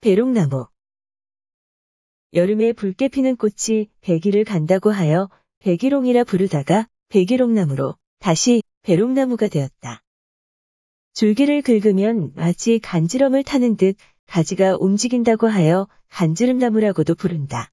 배롱나무 여름에 붉게 피는 꽃이 백일을 간다고 하여 백일홍이라 부르다가 백일홍나무로 다시 배롱나무가 되었다. 줄기를 긁으면 마치 간지럼을 타는 듯 가지가 움직인다고 하여 간지름나무라고도 부른다.